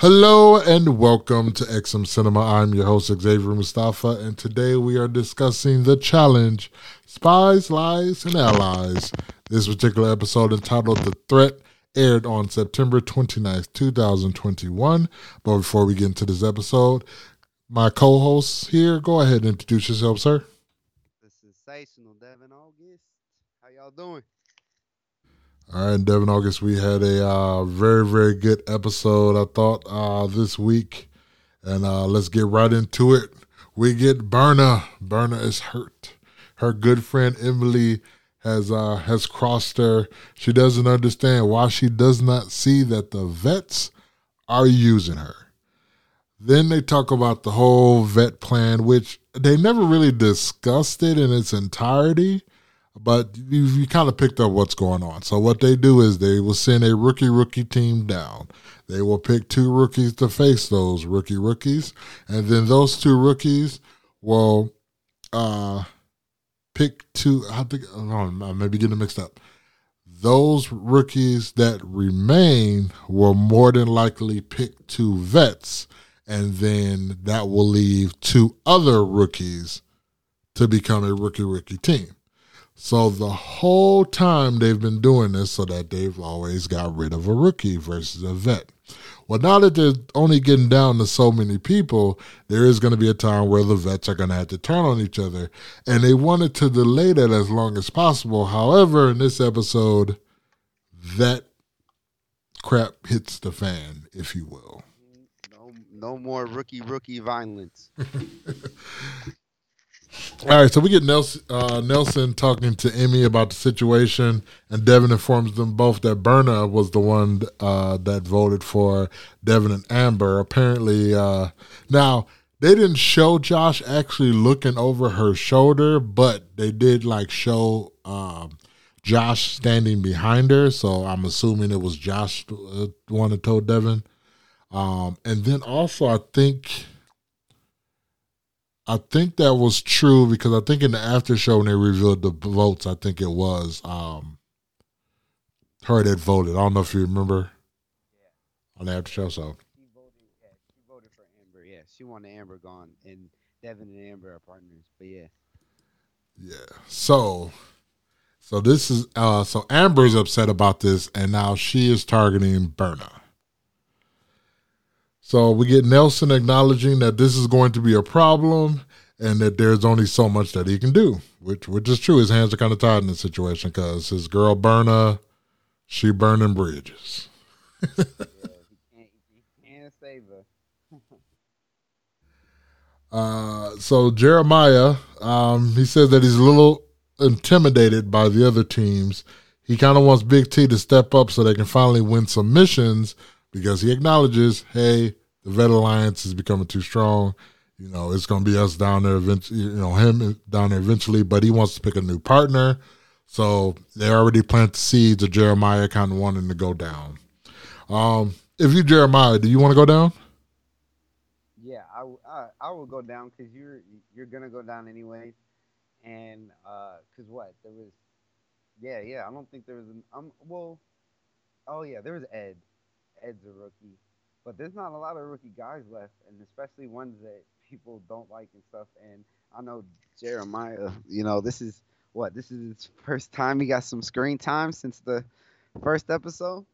Hello and welcome to XM Cinema. I'm your host Xavier Mustafa, and today we are discussing the challenge Spies, Lies, and Allies. This particular episode entitled The Threat aired on September 29th, 2021. But before we get into this episode, my co hosts here, go ahead and introduce yourself, sir. The sensational Devin August. How y'all doing? All right, Devin August, we had a uh, very, very good episode, I thought, uh, this week. And uh, let's get right into it. We get Berna. Berna is hurt. Her good friend Emily has uh, has crossed her. She doesn't understand why she does not see that the vets are using her. Then they talk about the whole vet plan, which they never really discussed it in its entirety but you, you kind of picked up what's going on. So what they do is they will send a rookie rookie team down. They will pick two rookies to face those rookie rookies, and then those two rookies will uh, pick two. I think oh, I may be getting mixed up. Those rookies that remain will more than likely pick two vets, and then that will leave two other rookies to become a rookie rookie team. So the whole time they've been doing this so that they've always got rid of a rookie versus a vet. Well, now that they're only getting down to so many people, there is going to be a time where the vets are going to have to turn on each other. And they wanted to delay that as long as possible. However, in this episode, that crap hits the fan, if you will. No, no more rookie rookie violence. All right, so we get Nelson, uh, Nelson talking to Emy about the situation, and Devin informs them both that Berna was the one uh, that voted for Devin and Amber. Apparently, uh, now they didn't show Josh actually looking over her shoulder, but they did like show um, Josh standing behind her. So I'm assuming it was Josh uh, the one that told Devin. Um, and then also, I think I think that was true because I think in the after show when they revealed the votes, I think it was um, her that voted. I don't know if you remember yeah. on the after show. So she voted. Yeah, she voted for Amber. Yeah, she wanted Amber gone, and Devin and Amber are partners. But yeah, yeah. So, so this is uh, so Amber's upset about this, and now she is targeting Berna. So we get Nelson acknowledging that this is going to be a problem and that there's only so much that he can do, which which is true. His hands are kind of tied in this situation because his girl Berna, she burning bridges. yeah, he can't, save her. uh, so Jeremiah, um, he says that he's a little intimidated by the other teams. He kind of wants Big T to step up so they can finally win some missions because he acknowledges, hey, the Vet Alliance is becoming too strong. You know, it's going to be us down there eventually, you know, him down there eventually, but he wants to pick a new partner. So they already planted the seeds of Jeremiah kind of wanting to go down. Um, if you Jeremiah, do you want to go down? Yeah, I, I, I will go down because you're you're gonna go down anyway, and because uh, what there was, yeah, yeah, I don't think there was an um well, oh yeah, there was Ed, Ed's a rookie, but there's not a lot of rookie guys left, and especially ones that people don't like and stuff. And I know Jeremiah, you know, this is what this is his first time he got some screen time since the first episode.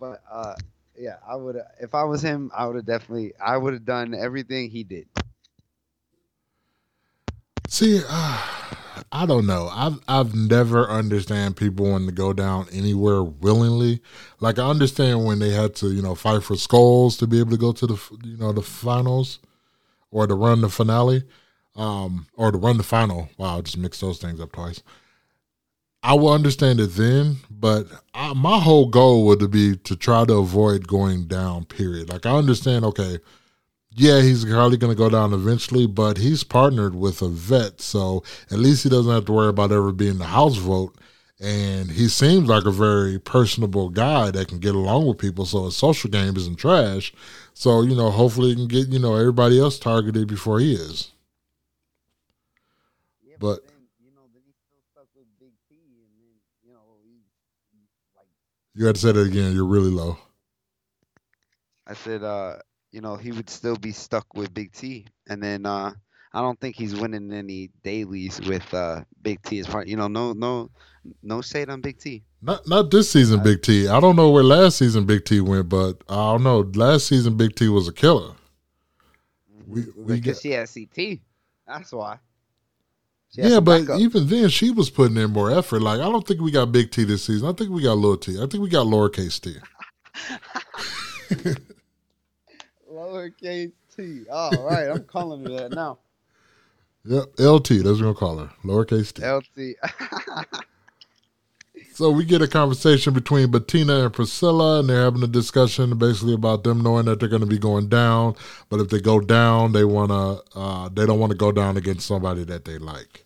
But uh, yeah, I would if I was him, I would have definitely I would have done everything he did. See, uh, I don't know. I've I've never understand people wanting to go down anywhere willingly. Like I understand when they had to, you know, fight for skulls to be able to go to the, you know, the finals, or to run the finale, um, or to run the final. Wow, I just mixed those things up twice. I will understand it then, but I, my whole goal would be to try to avoid going down. Period. Like I understand. Okay yeah, he's probably going to go down eventually, but he's partnered with a vet, so at least he doesn't have to worry about ever being the house vote. And he seems like a very personable guy that can get along with people, so his social game isn't trash. So you know, hopefully, he can get you know everybody else targeted before he is. Yeah, but, but then, you know, then he's still stuck with Big T, and then you know, he's, he's like. You got to say that again. You're really low. I said, uh, you know, he would still be stuck with Big T, and then uh, I don't think he's winning any dailies with uh, Big T as part. You know, no, no, no shade on Big T. Not not this season, Big T. I don't know where last season Big T went, but I don't know. Last season Big T was a killer. We, we because she had CT. That's why. Yeah, but backup. even then, she was putting in more effort. Like, I don't think we got Big T this season. I think we got little T. I think we got lowercase T. lowercase T. All right, I'm calling her that now. Yep, LT. That's what we're gonna call her. Lowercase T. LT. so we get a conversation between Bettina and Priscilla, and they're having a discussion basically about them knowing that they're going to be going down. But if they go down, they wanna uh, they don't want to go down against somebody that they like.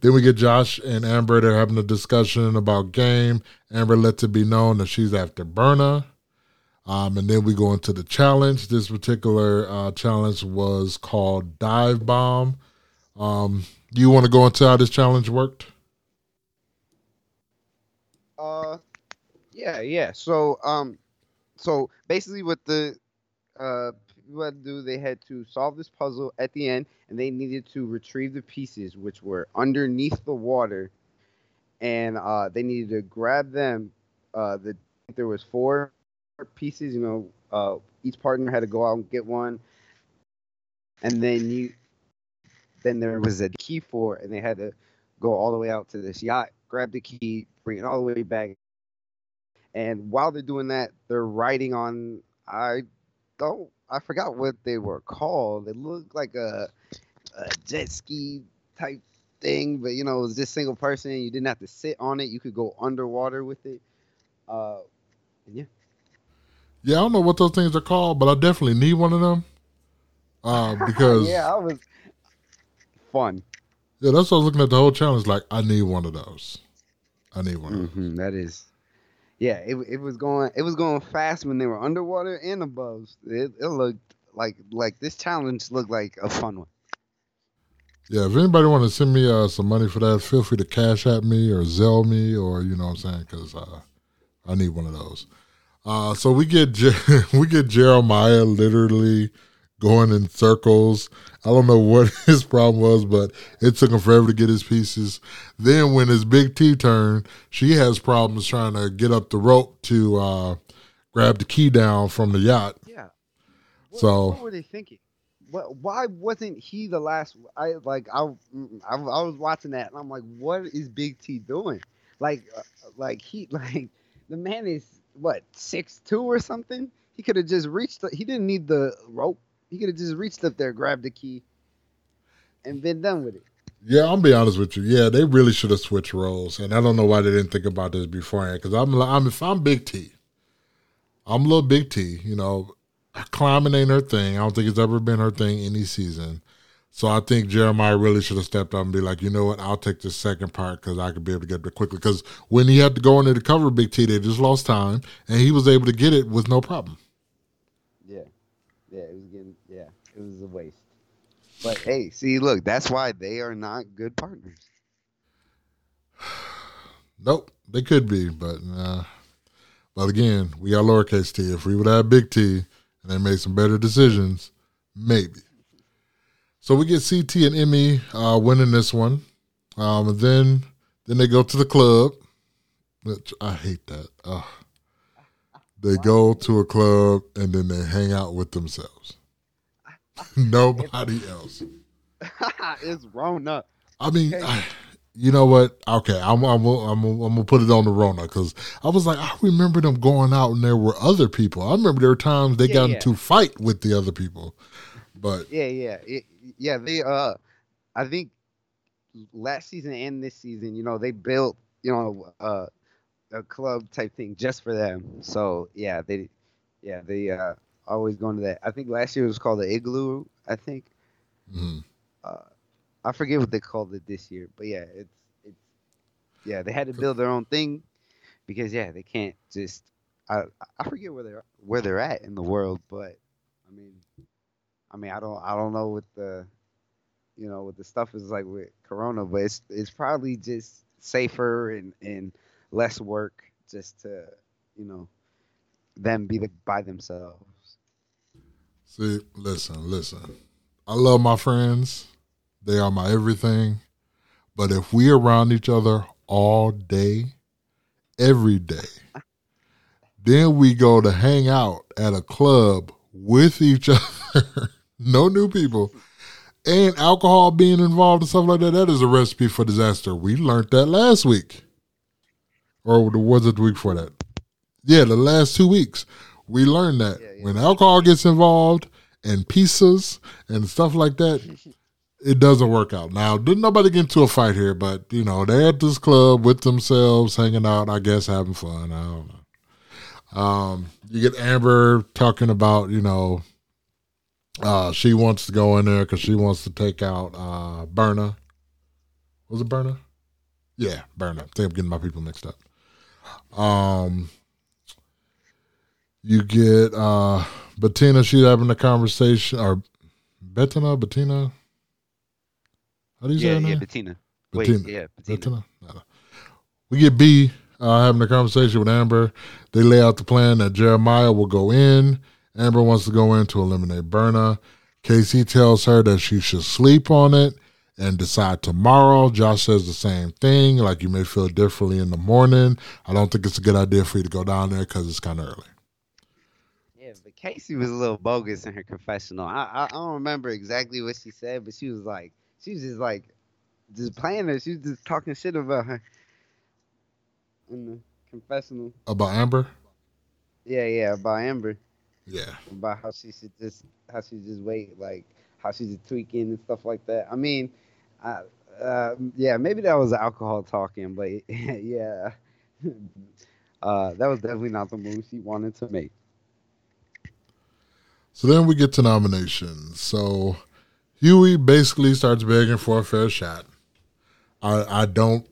Then we get Josh and Amber. They're having a discussion about game. Amber lets it be known that she's after Berna. Um, and then we go into the challenge. This particular uh, challenge was called Dive Bomb. Um, do you want to go into how this challenge worked? Uh, yeah, yeah. So, um, so basically, what the uh people had to do, they had to solve this puzzle at the end, and they needed to retrieve the pieces which were underneath the water, and uh, they needed to grab them. Uh, the there was four pieces. You know, uh, each partner had to go out and get one, and then you, then there was a key for, and they had to go all the way out to this yacht, grab the key, bring it all the way back. And while they're doing that, they're riding on. I don't. I forgot what they were called. It looked like a, a jet ski type thing, but you know, it was just single person. You didn't have to sit on it. You could go underwater with it. Uh, yeah, yeah, I don't know what those things are called, but I definitely need one of them. Uh, because yeah, I was fun. Yeah, that's what I was looking at the whole challenge. Like, I need one of those. I need one mm-hmm, That is, yeah. It it was going it was going fast when they were underwater and above. It, it looked like like this challenge looked like a fun one. Yeah, if anybody want to send me uh, some money for that, feel free to cash at me or Zelle me or you know what I'm saying because uh, I need one of those. Uh, so we get Je- we get Jeremiah literally going in circles. I don't know what his problem was, but it took him forever to get his pieces. Then when his big T turn, she has problems trying to get up the rope to uh, grab the key down from the yacht. Yeah. What, so what were they thinking? What, why wasn't he the last? I like I, I, I was watching that and I'm like, what is Big T doing? Like, uh, like he like the man is what six two or something. He could have just reached. The, he didn't need the rope. He could have just reached up there, grabbed the key, and been done with it. Yeah, I'll be honest with you. Yeah, they really should have switched roles, and I don't know why they didn't think about this beforehand. Because I'm, I'm, if I'm Big T, I'm a little Big T. You know, climbing ain't her thing. I don't think it's ever been her thing any season. So I think Jeremiah really should have stepped up and be like, you know what, I'll take the second part because I could be able to get there quickly. Because when he had to go in there to cover Big T, they just lost time, and he was able to get it with no problem. Yeah, yeah, it was getting, yeah, it was a waste. But hey, see, look, that's why they are not good partners. nope, they could be, but uh, but again, we got lowercase t. If we would have big T and they made some better decisions, maybe. So we get CT and Emy uh, winning this one. Um, and then then they go to the club. Which I hate that. Uh, they go to a club and then they hang out with themselves. Nobody else. it's Rona. I mean, I, you know what? Okay, I'm I'm I'm, I'm, I'm gonna put it on the Rona because I was like, I remember them going out and there were other people. I remember there were times they yeah, got yeah. into fight with the other people. But yeah, yeah, it, yeah. They uh, I think last season and this season, you know, they built you know uh, a club type thing just for them. So yeah, they yeah they uh always going to that. I think last year it was called the Igloo. I think. Mm-hmm. Uh, I forget what they called it this year, but yeah, it's it's yeah they had to build their own thing because yeah they can't just I I forget where they're where they're at in the world, but I mean I mean, I don't I don't know what the you know what the stuff is like with Corona, but it's it's probably just safer and and less work just to you know them be the, by themselves. See, listen, listen. I love my friends. They are my everything. But if we around each other all day, every day, then we go to hang out at a club with each other, no new people, and alcohol being involved and stuff like that, that is a recipe for disaster. We learned that last week. Or was it the week before that? Yeah, the last two weeks. We learned that Yeah, yeah. when alcohol gets involved and pizzas and stuff like that, it doesn't work out. Now, didn't nobody get into a fight here, but you know, they're at this club with themselves, hanging out, I guess having fun. I don't know. Um, you get Amber talking about, you know, uh, she wants to go in there because she wants to take out uh, Berna. Was it Berna? Yeah, Berna. I think I'm getting my people mixed up. Um, you get uh, Bettina. She's having a conversation, or Bettina, Bettina. How do you say Yeah, her yeah, name? Bettina. Wait, Bettina. yeah, Bettina. Bettina? No, no. We get B uh, having a conversation with Amber. They lay out the plan that Jeremiah will go in. Amber wants to go in to eliminate Berna. Kaycee tells her that she should sleep on it and decide tomorrow. Josh says the same thing, like you may feel differently in the morning. I don't think it's a good idea for you to go down there because it's kind of early. Yeah, but Kaycee was a little bogus in her confessional. I, I I don't remember exactly what she said, but she was like, she was just like, just playing her. She was just talking shit about her in the confessional. About Amber? Yeah, yeah, about Amber, Yeah. about how she should just, how she just wait, like how she's just tweaking and stuff like that. I mean, I, uh, yeah, maybe that was alcohol talking, but yeah, uh, that was definitely not the move she wanted to make. So then we get to nominations. So Hughie basically starts begging for a fair shot. I I don't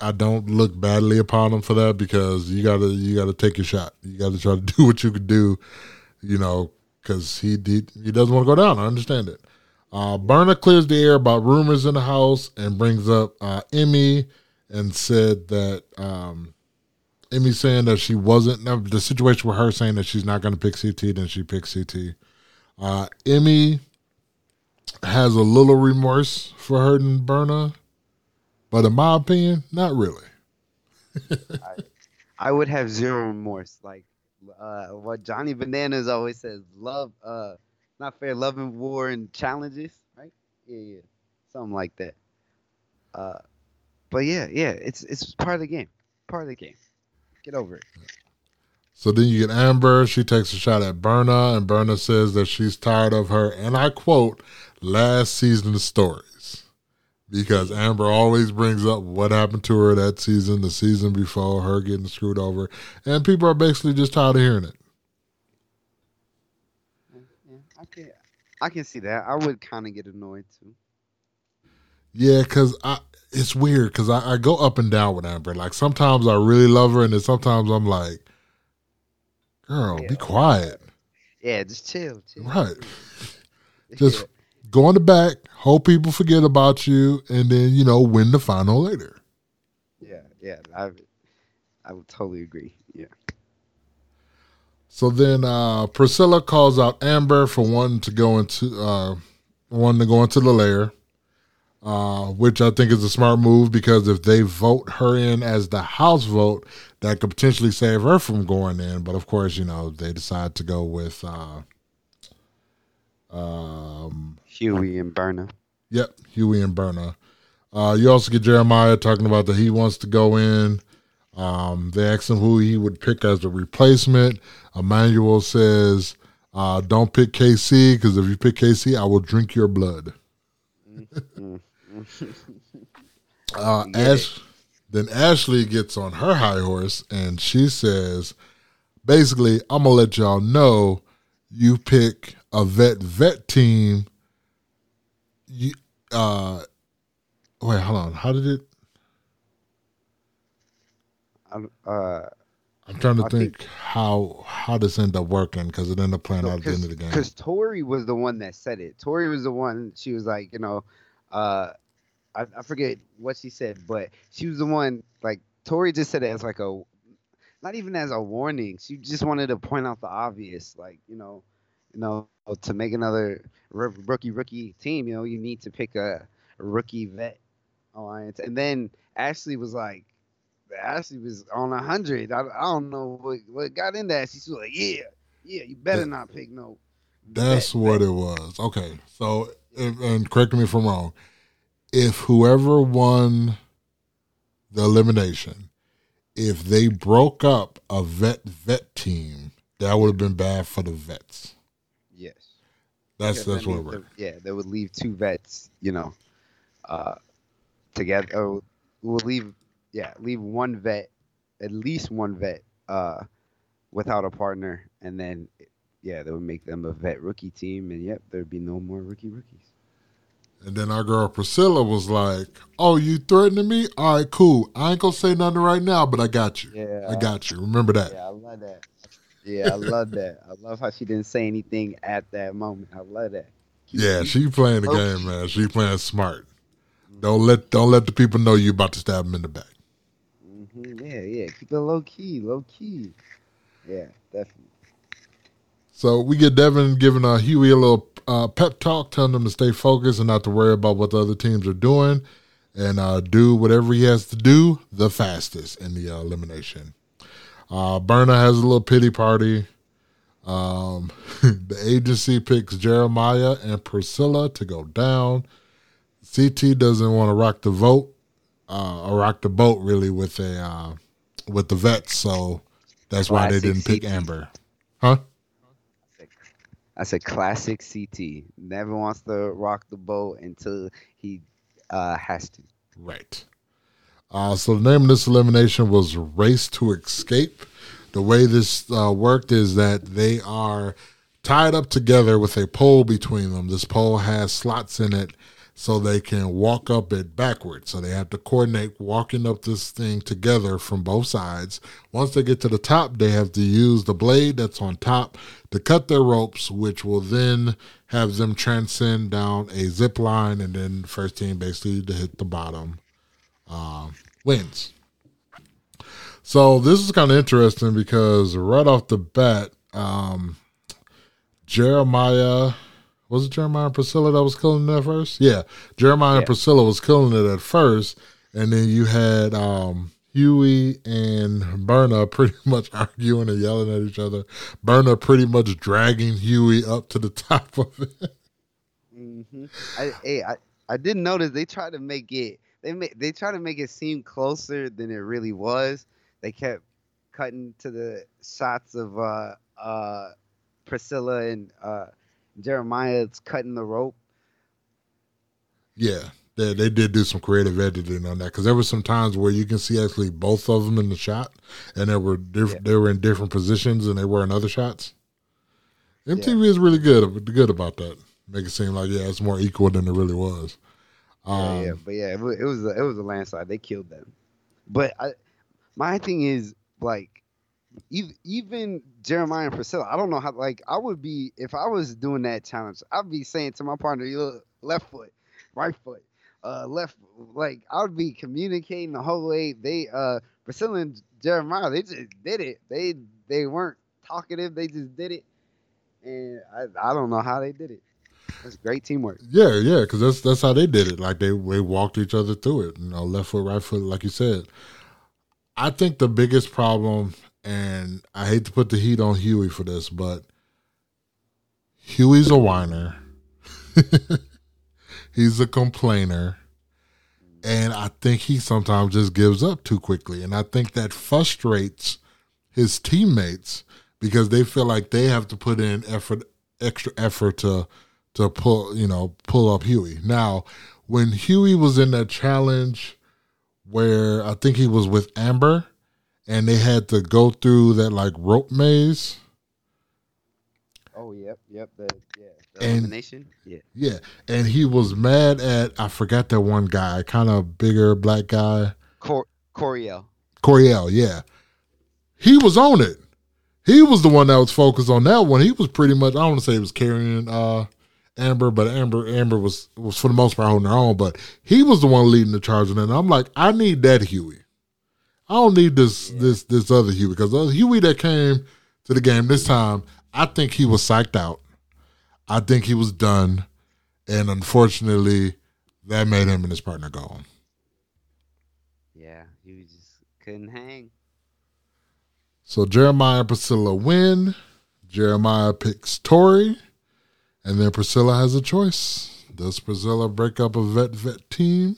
I don't look badly upon him for that because you gotta you gotta take your shot. You gotta try to do what you could do, you know, because he he, he doesn't want to go down. I understand it. Uh, Berna clears the air about rumors in the house and brings up uh, Emy and said that um, Emy saying that she wasn't the situation with her saying that she's not going to pick CT, then she picked CT. Uh, Emy has a little remorse for hurting Berna, but in my opinion, not really. I would have zero remorse. Like uh, what Johnny Bananas always says, love, uh, not fair, love and war and challenges, right? Yeah, yeah, something like that. Uh, but yeah, yeah, it's it's part of the game, part of the game. Get over it. So then you get Amber. She takes a shot at Berna, and Berna says that she's tired of her, and I quote, last season's stories. Because Amber always brings up what happened to her that season, the season before, her getting screwed over. And people are basically just tired of hearing it. Yeah, I can I can see that. I would kind of get annoyed too. Yeah, because I it's weird because I, I go up and down with Amber. Like sometimes I really love her, and then sometimes I'm like, girl, be quiet. Yeah, just chill, chill. Right. Just go in the back, hope people forget about you, and then, you know, win the final later. yeah, yeah. I I would totally agree. Yeah. So then uh, Priscilla calls out Amber for wanting to go into uh, wanting to go into the lair, uh, which I think is a smart move because if they vote her in as the house vote, that could potentially save her from going in. But of course, you know they decide to go with. Uh, um, Hughie and Berna. Yep, Hughie and Berna. Uh, you also get Jeremiah talking about that he wants to go in. Um, they asked him who he would pick as a replacement. Emanuel says, uh, "Don't pick Kaycee because if you pick Kaycee, I will drink your blood." uh, Ash, then Ashley gets on her high horse and she says, "Basically, I'm gonna let y'all know you pick a vet vet team." You uh, wait, hold on. How did it? I'm, uh, I'm trying to think, think- how how this ended up working because it ended up playing out at the end of the game. Because Tori was the one that said it. Tori was the one. She was like, you know, uh, I, I forget what she said, but she was the one. Like Tori just said it as like a, not even as a warning. She just wanted to point out the obvious. Like you know, you know, to make another rookie rookie team, you know, you need to pick a, a rookie vet alliance. And then Ashley was like, Ashley was on a hundred. I, I don't know what, what got in that. She was like, yeah, yeah, you better not pick no. That's vet, what vet. it was. Okay, so and, and correct me if I'm wrong. If whoever won the elimination, if they broke up a vet vet team, that would have been bad for the vets. That's that's what we're. Yeah, they would leave two vets, you know, uh, together. Oh, we'll leave. Yeah, leave one vet, at least one vet, uh, without a partner, and then yeah, they would make them a vet rookie team, and yep, there'd be no more rookie rookies. And then our girl Priscilla was like, "Oh, you threatening me? All right, cool. I ain't gonna say nothing right now, but I got you. Yeah, I got you. Remember that. Yeah, I love that. Yeah, I love that. I love how she didn't say anything at that moment. I love that. Keep yeah, she playing the game, man. She playing smart. Don't let don't let the people know you about to stab them in the back. Mm-hmm. Yeah, yeah. Keep it low key, low key. Yeah, definitely. So we get Devin giving uh, Hughie a little uh, pep talk, telling him to stay focused and not to worry about what the other teams are doing, and uh, do whatever he has to do the fastest in the uh, elimination. Uh, Berna has a little pity party. Um, the agency picks Jeremiah and Priscilla to go down. CT doesn't want to rock the vote, uh, or rock the boat really with a uh, with the vets, so that's why they didn't pick Amber, huh? That's a classic CT. Never wants to rock the boat until he uh, has to. Right. Uh, so the name of this elimination was Race to Escape. The way this uh, worked is that they are tied up together with a pole between them. This pole has slots in it so they can walk up it backwards. So they have to coordinate walking up this thing together from both sides. Once they get to the top, they have to use the blade that's on top to cut their ropes, which will then have them transcend down a zip line, and then the first team basically to hit the bottom uh, wins. So this is kind of interesting because right off the bat, um, Jeremiah was it Jeremiah and Priscilla that was killing it at first? Yeah, Jeremiah yeah. and Priscilla was killing it at first, and then you had um, Hughie and Berna pretty much arguing and yelling at each other. Berna pretty much dragging Hughie up to the top of it. Mm-hmm. I, hey, I, I didn't notice they tried to make it they made they try to make it seem closer than it really was. They kept cutting to the shots of uh, uh, Priscilla and uh, Jeremiah's cutting the rope. Yeah, they they did do some creative editing on that because there were some times where you can see actually both of them in the shot, and they were diff- yeah. they were in different positions and they were in other shots. MTV yeah. is really good good about that. Make it seem like yeah, it's more equal than it really was. Um, yeah, yeah, but yeah, it was it was a, it was a landslide. They killed them. But I, my thing is like, even even Jeremiah and Priscilla. I don't know how. Like, I would be if I was doing that challenge. I'd be saying to my partner, "You left foot, right foot, uh, left." Like, I would be communicating the whole way. They uh, Priscilla and Jeremiah, they just did it. They they weren't talkative. They just did it, and I I don't know how they did it. That's great teamwork. Yeah, yeah, because that's that's how they did it. Like they they walked each other through it. You know, left foot, right foot, like you said. I think the biggest problem, and I hate to put the heat on Hughie for this, but Hughie's a whiner. He's a complainer. And I think he sometimes just gives up too quickly. And I think that frustrates his teammates because they feel like they have to put in effort extra effort to to pull, you know, pull up Hughie. Now, when Hughie was in that challenge where I think he was with Amber and they had to go through that like rope maze. Oh, yep, yep, the yeah, the and, elimination. Yeah. Yeah, and he was mad at I forgot that one guy, kind of bigger black guy. Cor- Coriel. Coriel, yeah. He was on it. He was the one that was focused on that one. He was pretty much I don't want to say he was carrying uh Amber, but Amber Amber was was for the most part holding her own, but he was the one leading the charge. And I'm like, I need that Hughie. I don't need this yeah. this this other Hughie because the Hughie that came to the game this time, I think he was psyched out. I think he was done, and unfortunately, that made him and his partner gone. Yeah, he just couldn't hang. So Jeremiah Priscilla win. Jeremiah picks Tori, and then Priscilla has a choice. Does Priscilla break up a vet vet team?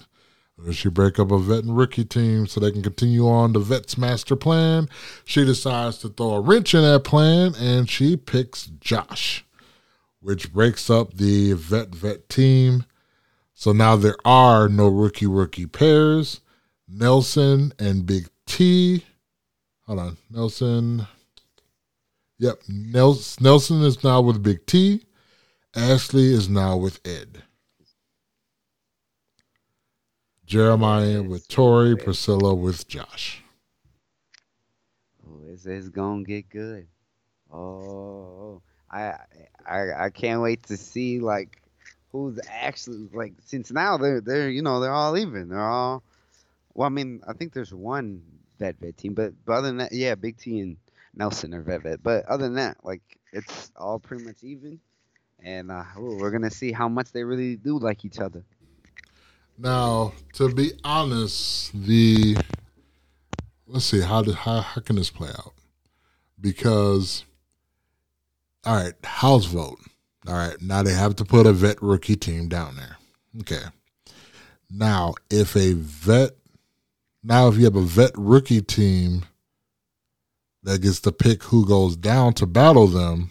Or does she break up a vet and rookie team so they can continue on the vet's master plan? She decides to throw a wrench in that plan and she picks Josh, which breaks up the vet vet team. So now there are no rookie rookie pairs. Nelson and Big T. Hold on. Nelson. Yep. Nelson, is now with Big T. Ashley is now with Ed. Jeremiah with Tori. Priscilla with Josh. Oh, it's, it's gonna get good. Oh, I, I I can't wait to see like who's actually like since now they're they're you know they're all even. They're all well. I mean, I think there's one vet vet team, but, but other than that, yeah, Big T and Nelson are vet vet. But other than that, like it's all pretty much even. And uh, ooh, we're gonna see how much they really do like each other. Now, to be honest, the let's see how did how how can this play out? Because all right, house vote. All right, now they have to put a vet rookie team down there. Okay. Now, if a vet now if you have a vet rookie team that gets to pick who goes down to battle them,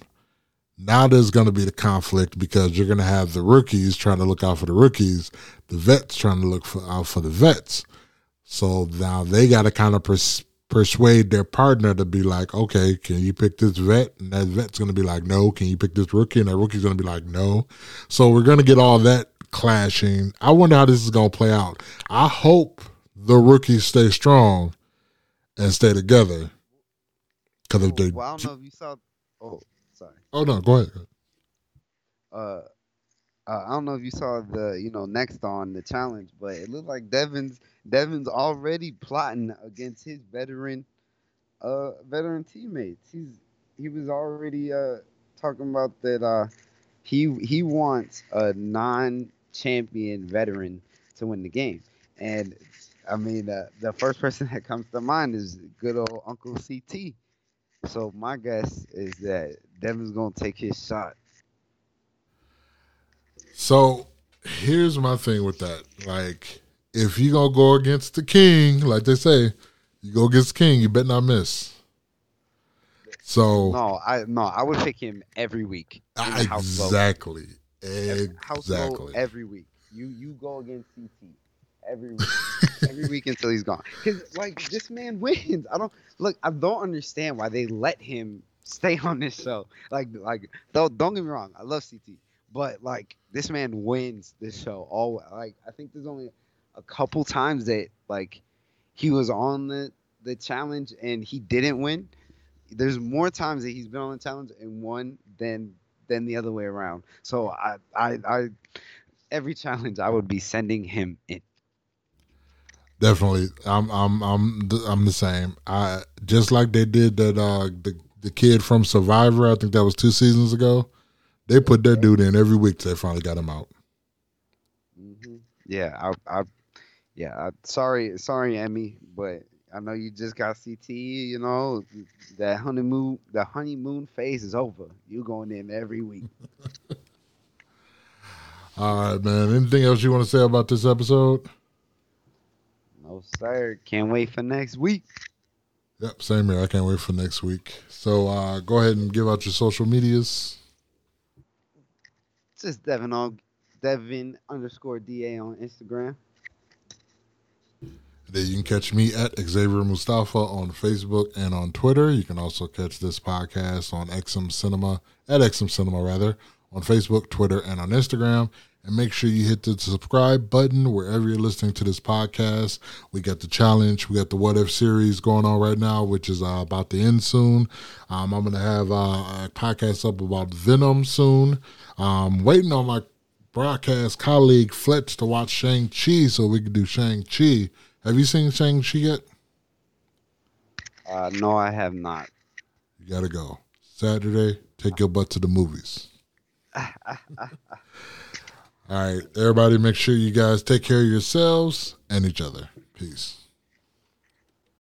now there's going to be the conflict because you're going to have the rookies trying to look out for the rookies, the vets trying to look for, out for the vets. So now they got to kind of pers- persuade their partner to be like, okay, can you pick this vet? And that vet's going to be like, no. Can you pick this rookie? And that rookie's going to be like, no. So we're going to get all that clashing. I wonder how this is going to play out. I hope the rookies stay strong and stay together. Because if oh, they, well, I don't know if you saw. Oh, sorry. oh no, go ahead. uh, uh, I don't know if you saw the you know next on the challenge, but it looked like Devin's Devin's already plotting against his veteran uh veteran teammates. He's he was already uh talking about that uh he he wants a non-champion veteran to win the game, and I mean uh, the first person that comes to mind is good old Uncle CT. So my guess is that Devin's gonna take his shot. So here's my thing with that. Like, if you gonna go against the king, like they say, you go against the king, you better not miss. So No, I no, I would pick him every week. in the house vote. exactly, Every- exactly. every week. You you go against CT every week, every week until he's gone. Cause like this man wins. I don't look. I don't understand why they let him stay on this show. Like like don't don't get me wrong. I love CT, but like this man wins this show. All like I think there's only a couple times that like he was on the the challenge and he didn't win. There's more times that he's been on the challenge and won than than the other way around. So I I I every challenge I would be sending him in. Definitely, I'm I'm I'm the, I'm the same. I just like they did that. Uh, the the kid from Survivor. I think that was two seasons ago. They put their dude in every week. till They finally got him out. hmm Yeah, I, I, yeah. I, sorry, sorry, Emy, but I know you just got CT. You know that honeymoon, the honeymoon phase is over. You going in every week. All right, man. Anything else you want to say about this episode? No sir, can't wait for next week. Yep, same here. I can't wait for next week. So uh, go ahead and give out your social medias. Just Devin on Devin underscore Da on Instagram. Then you can catch me at Xavier Mustafa on Facebook and on Twitter. You can also catch this podcast on XM Cinema at XM Cinema rather on Facebook, Twitter, and on Instagram. And make sure you hit the subscribe button wherever you're listening to this podcast. We got the challenge. We got the What If series going on right now, which is uh, about to end soon. Um, I'm going to have uh, a podcast up about Venom soon. Um, waiting on my broadcast colleague Fletch to watch Shang-Chi so we can do Shang-Chi. Have you seen Shang-Chi yet? Uh, no, I have not. You got to go. Saturday, take your butt to the movies. All right, everybody, make sure you guys take care of yourselves and each other. Peace.